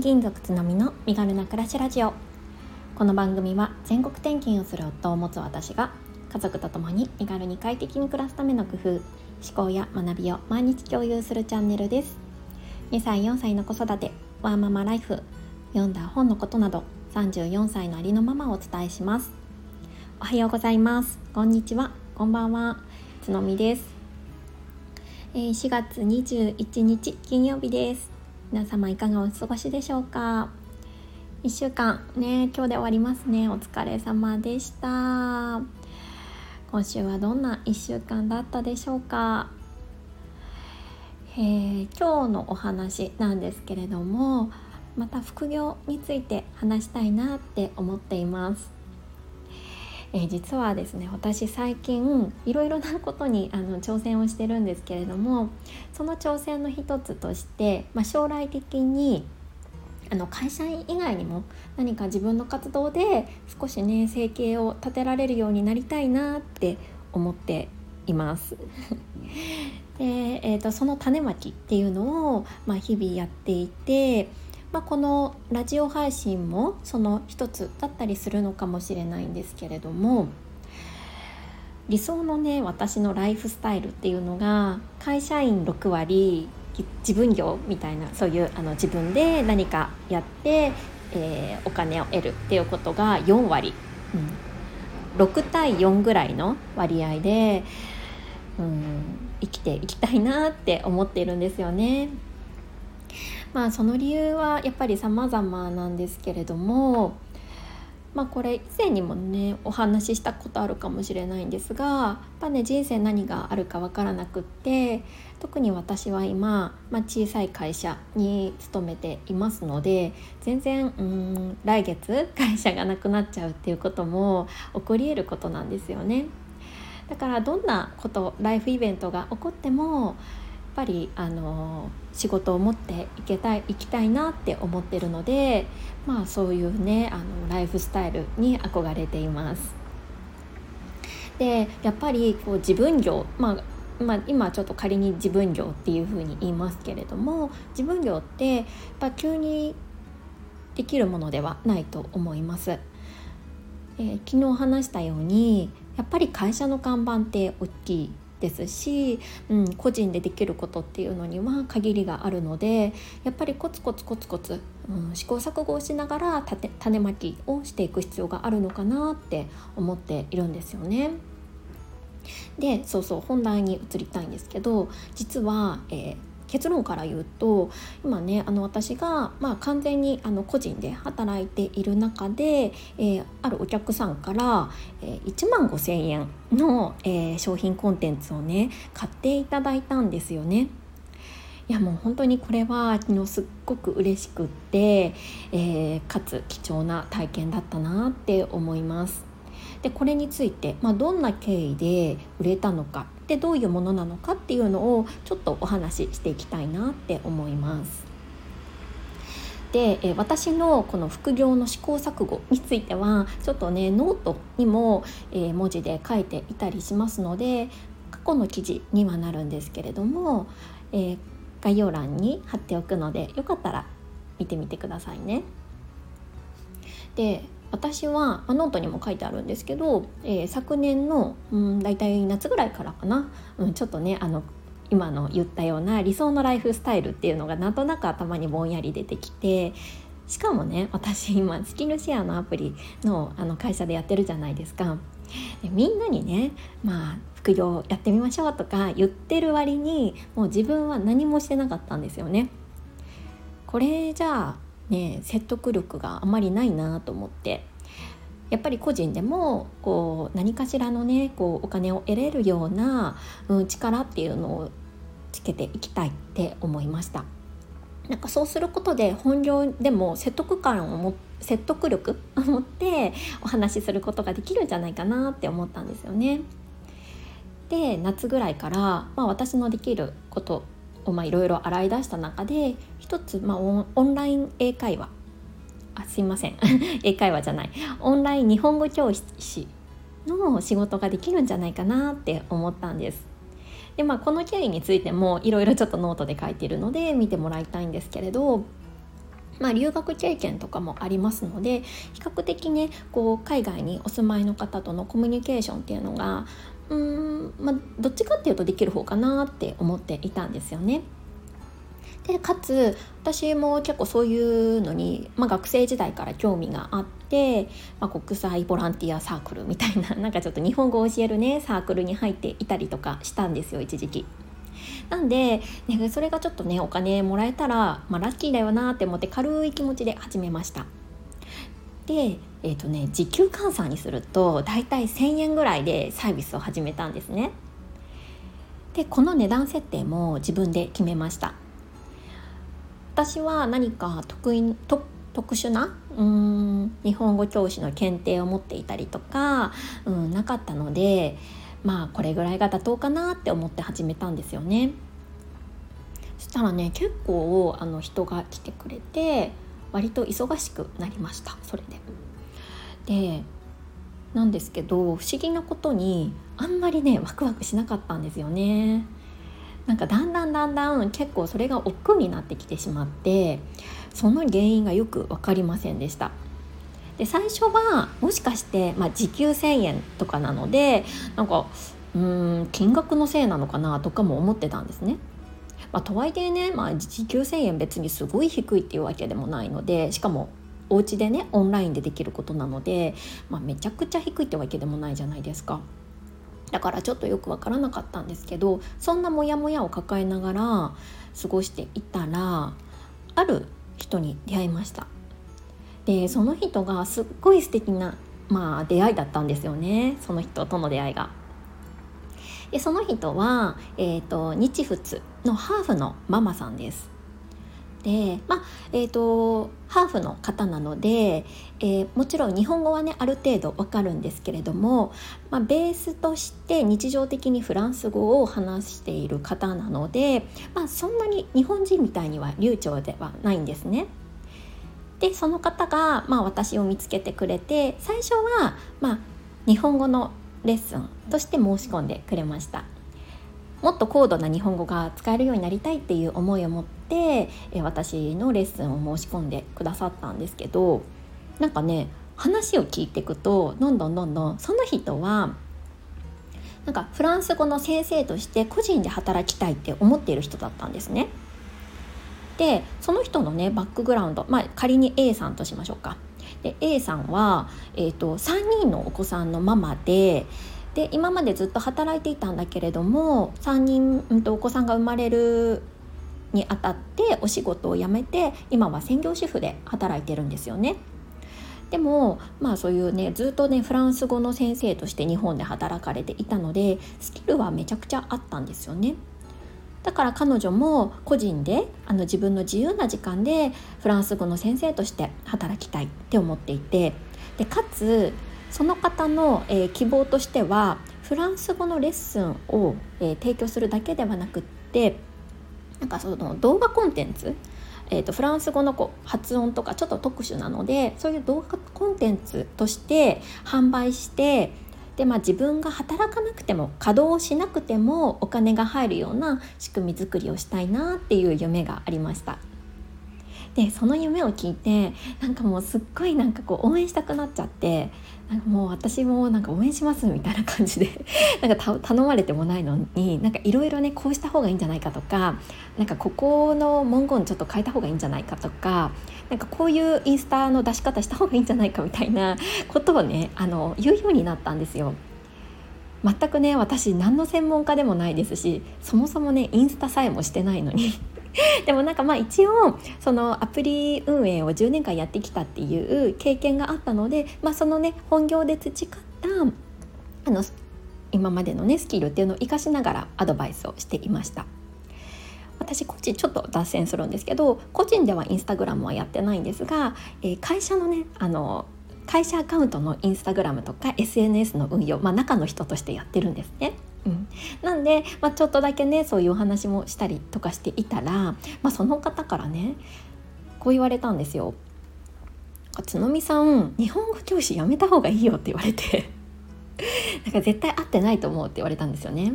転勤族つのみの身軽な暮らしラジオ。この番組は全国転勤をする夫を持つ私が家族と共に身軽に快適に暮らすための工夫思考や学びを毎日共有するチャンネルです。2歳4歳の子育てワーママライフ読んだ本のことなど34歳のありのままをお伝えします。おはようございます。こんにちは。こんばんは。つのみです。え4月21日金曜日です。皆様いかがお過ごしでしょうか？1週間ね今日で終わりますね。お疲れ様でした。今週はどんな1週間だったでしょうか、えー今日のお話なんですけれどもまた副業について話したいなって思っています。えー実はですね私最近いろいろなことにあの挑戦をしてるんですけれどもその挑戦の一つとして、まあ、将来的にあの会社員以外にも何か自分の活動で少しね生計を立てられるようになりたいなって思っています。でえー、とその種まきっていうのを、まあ、日々やっていて、まあ、このラジオ配信もその一つだったりするのかもしれないんですけれども理想のね私のライフスタイルっていうのが会社員6割自分業みたいなそういうあの自分で何かやって、えーお金を得るっていうことが4割、うん、6対4ぐらいの割合で、うん、生きていきたいなって思っているんですよね。まあその理由はやっぱり様々なんですけれどもまあこれ以前にもねお話ししたことあるかもしれないんですがやっぱね人生何があるかわからなくって特に私は今、まあ、小さい会社に勤めていますので全然うん来月会社がなくなっちゃうっていうことも起こり得ることなんですよね。だからどんなことライフイベントが起こってもやっぱりあの仕事を持っていけたい行きたいなって思ってるのでまあそういうねあのライフスタイルに憧れています。でやっぱりこう自分業、まあまあ、今ちょっと仮に自分業っていうふうに言いますけれども自分業ってやっぱ急にできるものではないと思います。えー昨日話したようにやっぱり会社の看板って大きいですし、うん、個人でできることっていうのには限りがあるのでやっぱりコツコツコツコツ、うん、試行錯誤をしながら種種まきをしていく必要があるのかなって思っているんですよね。でそうそう本題に移りたいんですけど実は、えー結論から言うと今ねあの私が、まあ、完全にあの個人で働いている中で、えーあるお客さんから、えー1万5,000円の、えー商品コンテンツをね買っていただいたんですよね。いやもう本当にこれは昨日すっごく嬉しくって、えーかつ貴重な体験だったなって思います。でこれについて、まあ、どんな経緯で売れたのかでどういうものなのかっていうのをちょっとお話ししていきたいなって思います。で、私のこの副業の試行錯誤についてはちょっとねノートにも、文字で書いていたりしますので過去の記事にはなるんですけれども、えー概要欄に貼っておくのでよかったら見てみてくださいね。で私はまあノートにも書いてあるんですけど、えー昨年の、うん、大体夏ぐらいからかな、うん、ちょっとねあの今の言ったような理想のライフスタイルっていうのがなんとなく頭にぼんやり出てきてしかもね私今スキルシェアのアプリのあの会社でやってるじゃないですか。でみんなにねまあ副業やってみましょうとか言ってる割にもう自分は何もしてなかったんですよね。これじゃあね説得力があまりないなと思ってやっぱり個人でもこう何かしらのねこうお金を得れるような、うん、力っていうのをつけていきたいって思いました。なんかそうすることで本業でも説得感をも説得力 を持ってお話しすることができるんじゃないかなって思ったんですよね。で夏ぐらいから、まあ、私のできることをまあいろいろ洗い出した中で一つ、まあ、オオンライン英会話あすいません 英会話じゃないオンライン日本語教師の仕事ができるんじゃないかなって思ったんです。でまあこの経緯についてもいろいろちょっとノートで書いているので見てもらいたいんですけれどまあ、留学経験とかもありますので比較的ねこう海外にお住まいの方とのコミュニケーションっていうのがうーん、まあ、どっちかっていうとできる方かなって思っていたんですよね。でかつ私も結構そういうのに、まあ、学生時代から興味があって、まあ、国際ボランティアサークルみたいな なんかちょっと日本語を教えるねサークルに入っていたりとかしたんですよ一時期。なんで、ね、それがちょっとねお金もらえたら、まあ、ラッキーだよなって思って軽い気持ちで始めました。で、えーとね、時給換算にすると大体1,000円ぐらいでサービスを始めたんですね。でこの値段設定も自分で決めました。私は何か得意特殊なうん日本語教師の検定を持っていたりとか、うん、なかったのでまあこれぐらいが妥当かなって思って始めたんですよね。そしたらね結構あの人が来てくれて割と忙しくなりましたそれで。でなんですけど不思議なことにあんまりねワクワクしなかったんですよね。なんかだんだんだんだん結構それが億劫になってきてしまってその原因がよく分かりませんでした。で最初はもしかして、まあ、時給1,000円とかなのでなんかうん金額のせいなのかなとかも思ってたんですね。まあ、とはいえね、まあ、時給1,000円別にすごい低いっていうわけでもないのでしかもお家でねオンラインでできることなので、まあ、めちゃくちゃ低いってわけでもないじゃないですか。だからちょっとよくわからなかったんですけどそんなモヤモヤを抱えながら過ごしていたらある人に出会いましたでその人がすっごい素敵なまあ出会いだったんですよねその人との出会いが。でその人は、えーと、日仏のハーフのママさんです。でまあえーと、ハーフの方なので、えー、もちろん日本語はねある程度わかるんですけれども、まあ、ベースとして日常的にフランス語を話している方なので、まあ、そんなに日本人みたいには流暢ではないんですね。でその方が、まあ、私を見つけてくれて最初は、まあ、日本語のレッスンとして申し込んでくれましたもっと高度な日本語が使えるようになりたいっていう思いを持って私のレッスンを申し込んでくださったんですけどなんかね話を聞いていくとどんどんどんどんその人はなんかフランス語の先生として個人で働きたいって思っている人だったんですね。でその人のねバックグラウンド、まあ、仮に A さんとしましょうか。で A さんは、えーと、3人のお子さんのママでで今までずっと働いていたんだけれども3人、うん、とお子さんが生まれるにあたってお仕事を辞めて今は専業主婦で働いてるんですよね。でもまあそういうねずっとねフランス語の先生として日本で働かれていたのでスキルはめちゃくちゃあったんですよね。だから彼女も個人であの自分の自由な時間でフランス語の先生として働きたいって思っていてでかつその方の、えー、希望としてはフランス語のレッスンを、えー、提供するだけではなくってなんかその動画コンテンツえーと、フランス語のこう発音とかちょっと特殊なのでそういう動画コンテンツとして販売してで、まあ、自分が働かなくても稼働しなくてもお金が入るような仕組み作りをしたいなっていう夢がありました。でその夢を聞いてなんかもうすっごいなんかこう応援したくなっちゃってなんかもう私もなんか応援しますみたいな感じで なんか頼まれてもないのになんかいろいろねこうした方がいいんじゃないかとかなんかここの文言ちょっと変えた方がいいんじゃないかとかなんかこういうインスタの出し方した方がいいんじゃないかみたいなことをねあの言うようになったんですよ。全くね私何の専門家でもないですしそもそもねインスタさえもしてないのに でもなんかまあ一応そのアプリ運営を10年間やってきたっていう経験があったので、まあ、そのね本業で培ったあの今までのねスキルっていうのを生かしながらアドバイスをしていました。私個人ちょっと脱線するんですけど個人ではインスタグラムはやってないんですが、えー、会社のねあの会社アカウントのインスタグラムとか SNS の運用、まあ、中の人としてやってるんですね。うん、なんで、まあ、ちょっとだけねそういうお話もしたりとかしていたら、まあ、その方からねこう言われたんですよ。角見さん日本語教師やめた方がいいよって言われて なんか絶対合ってないと思うって言われたんですよね。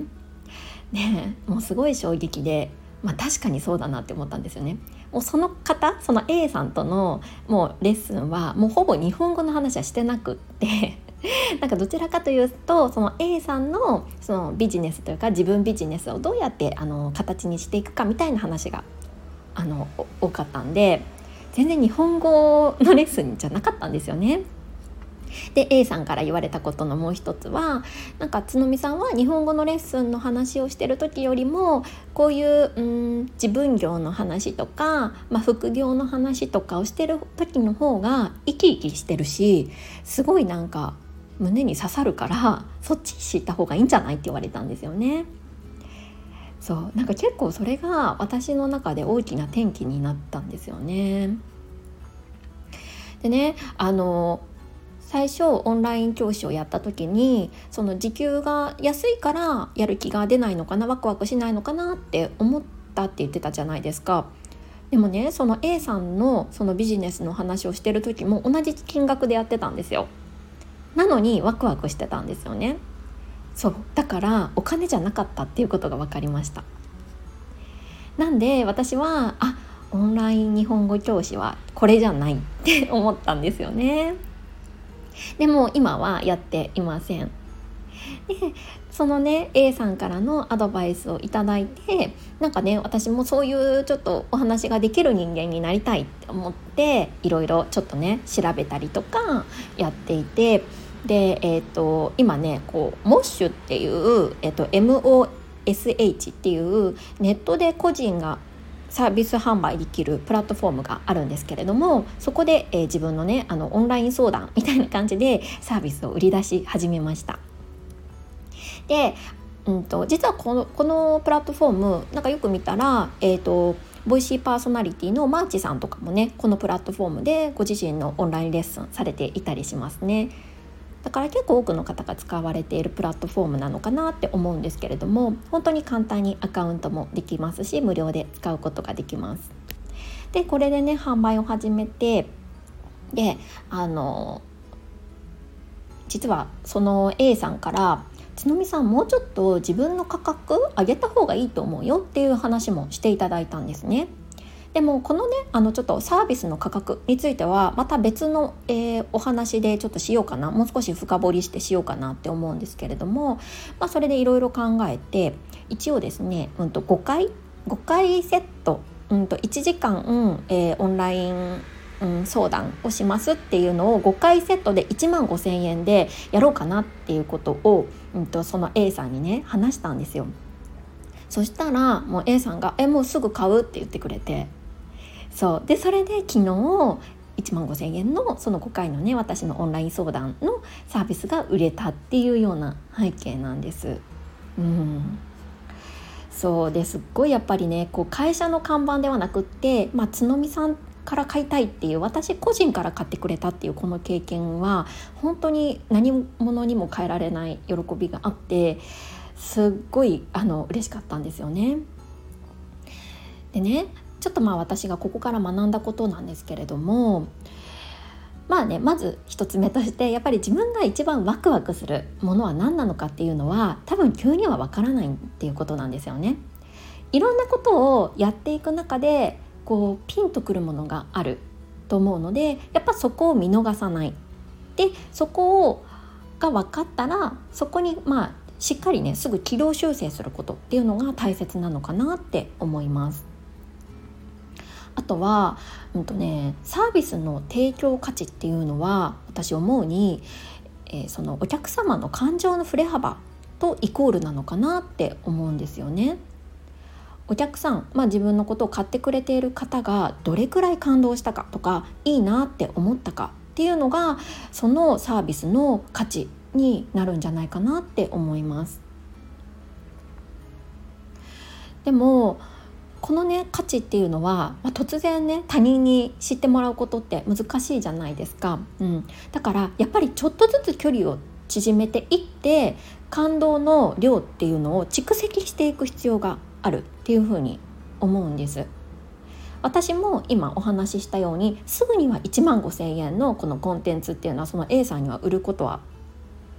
ねもうすごい衝撃でまあ確かにそうだなって思ったんですよね。もうその方その A さんとのもうレッスンはもうほぼ日本語の話はしてなくって なんかどちらかというとその A さんのそのビジネスというか自分ビジネスをどうやってあの形にしていくかみたいな話があの多かったんで全然日本語のレッスンじゃなかったんですよね。で A さんから言われたことのもう一つはなんか角見さんは日本語のレッスンの話をしてる時よりもこういううん自分業の話とか、まあ、副業の話とかをしてる時の方が生き生きしてるしすごいなんか胸に刺さるからそっち知った方がいいんじゃないって言われたんですよね。そうなんか結構それが私の中で大きな転機になったんですよね。でねあの最初オンライン教師をやった時にその時給が安いからやる気が出ないのかなワクワクしないのかなって思ったって言ってたじゃないですか。でもねその A さんのそのビジネスの話をしてる時も同じ金額でやってたんですよ。なのにワクワクしてたんですよね。そうだからお金じゃなかったっていうことが分かりました。なんで私はあオンライン日本語教師はこれじゃないって 思ったんですよね。でも今はやっていません。でそのね A さんからのアドバイスをいただいてなんかね私もそういうちょっとお話ができる人間になりたいって思っていろいろちょっとね調べたりとかやっていてで、えーと、今ねこうモッシュっていう、えーと、MOSH っていうネットで個人がサービス販売できるプラットフォームがあるんですけれどもそこで、えー、自分のねあのオンライン相談みたいな感じでサービスを売り出し始めました。で、うんと、実はこのこのプラットフォームなんかよく見たら、えーと Voicy パーソナリティのマーチさんとかもねこのプラットフォームでご自身のオンラインレッスンされていたりしますね。だから結構多くの方が使われているプラットフォームなのかなって思うんですけれども本当に簡単にアカウントもできますし無料で使うことができます。でこれでね販売を始めてであの実はその A さんから「角見さんもうちょっと自分の価格上げた方がいいと思うよ」っていう話もしていただいたんですね。でもこのねあのちょっとサービスの価格についてはまた別の、えー、お話でちょっとしようかなもう少し深掘りしてしようかなって思うんですけれども、まあ、それでいろいろ考えて一応ですね、うん、と5回5回セット、うんと1時間、うんえー、オンラインうん、相談をしますっていうのを5回セットで1万5,000円でやろうかなっていうことを、うんと、その A さんにね話したんですよ。そしたらもう A さんが「えもうすぐ買う」って言ってくれてそうでそれで昨日1万5,000円のその5回のね私のオンライン相談のサービスが売れたっていうような背景なんです。うんそうですっごいやっぱりねこう会社の看板ではなくって、まあ、角見さんから買いたいっていう私個人から買ってくれたっていうこの経験は本当に何者にも変えられない喜びがあってすっごいあの嬉しかったんですよね。でねちょっとまあ私がここから学んだことなんですけれどもまあねまず1つ目としてやっぱり自分が一番ワクワクするものは何なのかっていうのは多分急にはわからないっていうことなんですよね。いろんなことをやっていく中でこうピンとくるものがあると思うのでやっぱそこを見逃さない。でそこをが分かったらそこにまあしっかりねすぐ軌道修正することっていうのが大切なのかなって思います。あとは、うんとね、サービスの提供価値っていうのは私思うに、えー、そのお客様の感情の振れ幅とイコールなのかなって思うんですよね。お客さん、まあ、自分のことを買ってくれている方がどれくらい感動したかとかいいなって思ったかっていうのがそのサービスの価値になるんじゃないかなって思います。でもこのね価値っていうのは、まあ、突然ね他人に知ってもらうことって難しいじゃないですか、うん、だからやっぱりちょっとずつ距離を縮めていって感動の量っていうのを蓄積していく必要があるっていうふうに思うんです。私も今お話ししたようにすぐには1万5,000円のこのコンテンツっていうのはその A さんには売ることは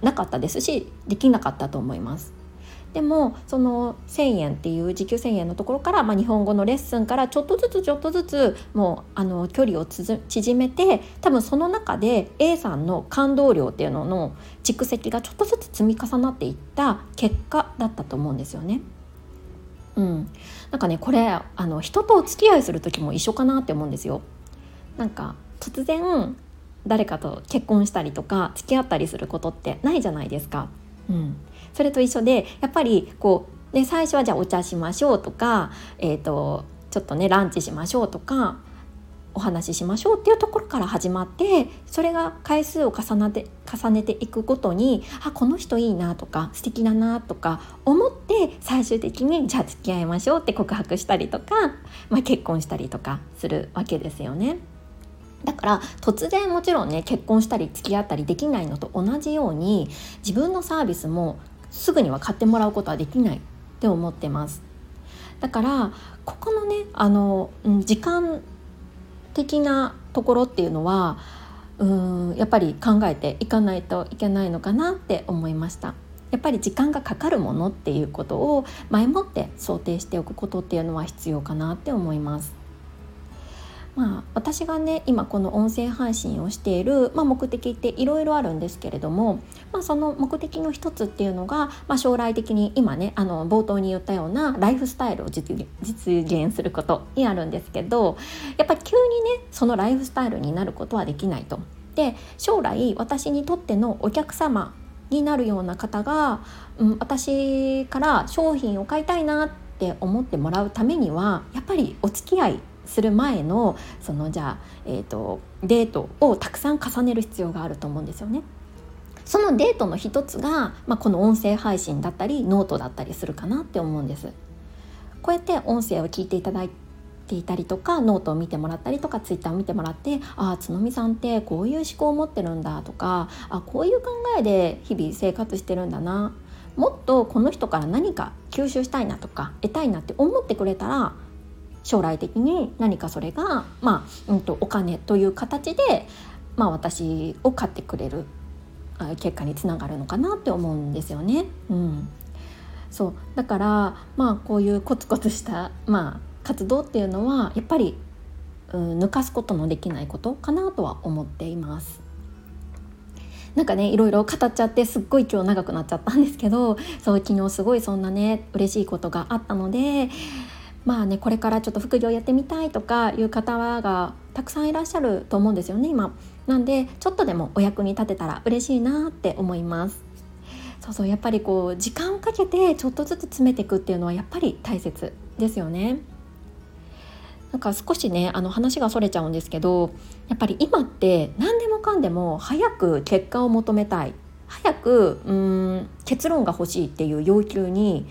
なかったですしできなかったと思います。でもその1,000円っていう時給1,000円のところから、まあ、日本語のレッスンからちょっとずつちょっとずつもうあの距離を縮めて多分その中で A さんの感動量っていうのの蓄積がちょっとずつ積み重なっていった結果だったと思うんですよね。うん、なんかねこれあの人とお付き合いする時も一緒かなって思うんですよ。なんか突然誰かと結婚したりとか付き合ったりすることってないじゃないですか。うん、それと一緒でやっぱりこう、ね、最初はじゃあお茶しましょうとか、えーと、ちょっとねランチしましょうとかお話ししましょうっていうところから始まってそれが回数を重ねて重ねていくごとにあこの人いいなとか素敵だなとか思って最終的にじゃあ付き合いましょうって告白したりとか、まあ、結婚したりとかするわけですよね。だから突然もちろんね結婚したり付き合ったりできないのと同じように自分のサービスもすぐには買ってもらうことはできないって思ってます。だからここのねあの時間的なところっていうのはうんやっぱり考えていかないといけないのかなって思いました。やっぱり時間がかかるものっていうことを前もって想定しておくことっていうのは必要かなって思います。まあ、私がね今この音声配信をしている、まあ、目的っていろいろあるんですけれども、まあ、その目的の一つっていうのが、まあ、将来的に今ねあの冒頭に言ったようなライフスタイルを実現することにあるんですけどやっぱり急にねそのライフスタイルになることはできないと。で将来私にとってのお客様になるような方が、うん、私から商品を買いたいなって思ってもらうためにはやっぱりお付き合いする前のそのじゃあ、えーと、デートをたくさん重ねる必要があると思うんですよね。そのデートの一つが、まあ、この音声配信だったりノートだったりするかなって思うんです。こうやって音声を聞いていただいていたりとかノートを見てもらったりとかツイッターを見てもらってああ角見さんってこういう思考を持ってるんだとかあこういう考えで日々生活してるんだなもっとこの人から何か吸収したいなとか得たいなって思ってくれたら将来的に何かそれが、まあうんと、お金という形で、まあ、私を買ってくれる結果につながるのかなって思うんですよね。うん、そうだからまあこういうコツコツした、まあ、活動っていうのはやっぱり、うん、抜かすことのできないことかなとは思っています。なんかねいろいろ語っちゃってすっごい今日長くなっちゃったんですけどそう昨日すごいそんなね嬉しいことがあったのでまあねこれからちょっと副業やってみたいとかいう方がたくさんいらっしゃると思うんですよね今。なんでちょっとでもお役に立てたら嬉しいなって思います。そうそうやっぱりこう時間をかけてちょっとずつ詰めていくっていうのはやっぱり大切ですよね。なんか少しねあの話がそれちゃうんですけどやっぱり今って何でもかんでも早く結果を求めたい早くうん結論が欲しいっていう要求に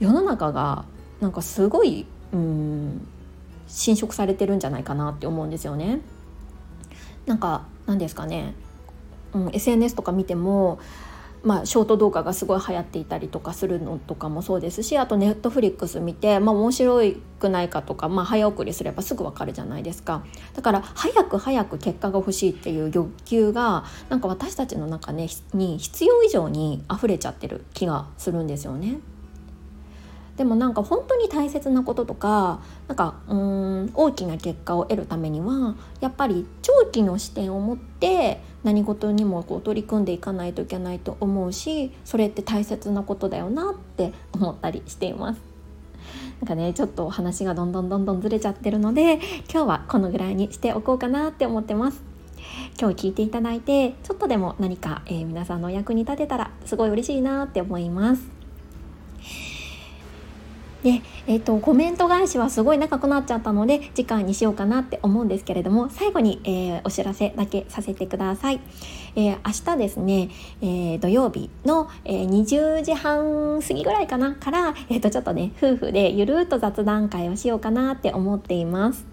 世の中がなんかすごいうん侵食されてるんじゃないかなって思うんですよね。なんか何ですかね、うん、SNS とか見てもまあ、ショート動画がすごい流行っていたりとかするのとかもそうですしあとネットフリックス見て、まあ、面白くないかとか、まあ、早送りすればすぐ分かるじゃないですかだから早く早く結果が欲しいっていう欲求がなんか私たちの中、ね、に必要以上に溢れちゃってる気がするんですよね。でもなんか本当に大切なこととかなんかうん大きな結果を得るためにはやっぱり長期の視点を持って何事にもこう取り組んでいかないといけないと思うしそれって大切なことだよなって 思ったりしています。なんかねちょっと話がどんどんどんどんずれちゃってるので今日はこのぐらいにしておこうかなって思ってます。今日聞いていただいてちょっとでも何か、えー、皆さんのお役に立てたらすごい嬉しいなって思います。で、えーと、コメント返しはすごい長くなっちゃったので次回にしようかなって思うんですけれども最後に、えー、お知らせだけさせてください、えー、明日ですね、えー、土曜日の、え20時半過ぎぐらいかなから、えーと、ちょっとね夫婦でゆるっと雑談会をしようかなって思っています。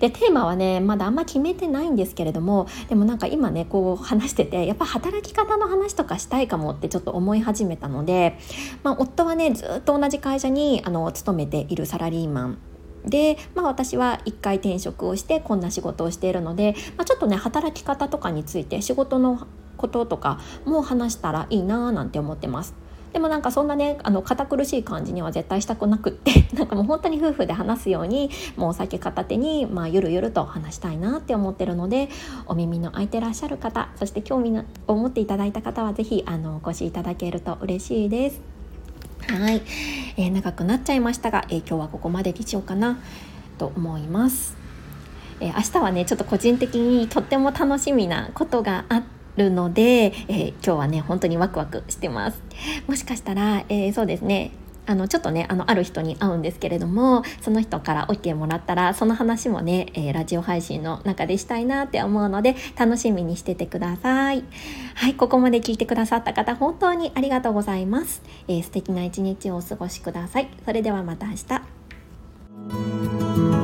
でテーマはねまだあんま決めてないんですけれどもでもなんか今ねこう話しててやっぱ働き方の話とかしたいかもってちょっと思い始めたので、まあ、夫はねずっと同じ会社にあの勤めているサラリーマン。で、まあ、私は1回転職をしてこんな仕事をしているので、まあ、ちょっとね働き方とかについて仕事のこととかも話したらいいなーなんて思ってます。でもなんかそんなねあの堅苦しい感じには絶対したくなくって なんかもう本当に夫婦で話すようにもうお酒片手に、まあ、ゆるゆると話したいなって思ってるのでお耳の空いてらっしゃる方そして興味を持っていただいた方は是非お越しいただけると嬉しいです。はい、えー、長くなっちゃいましたが、えー、今日はここまでにしようかなと思います。えー、明日はねちょっと個人的にとっても楽しみなことがあってるので、えー、今日はね本当にワクワクしてますもしかしたら、えー、そうですねあのちょっとねあのある人に会うんですけれどもその人から OK もらったらその話もね、えー、ラジオ配信の中でしたいなって思うので楽しみにしててください。はいここまで聞いてくださった方本当にありがとうございます、えー、素敵な一日をお過ごしください。それではまた明日。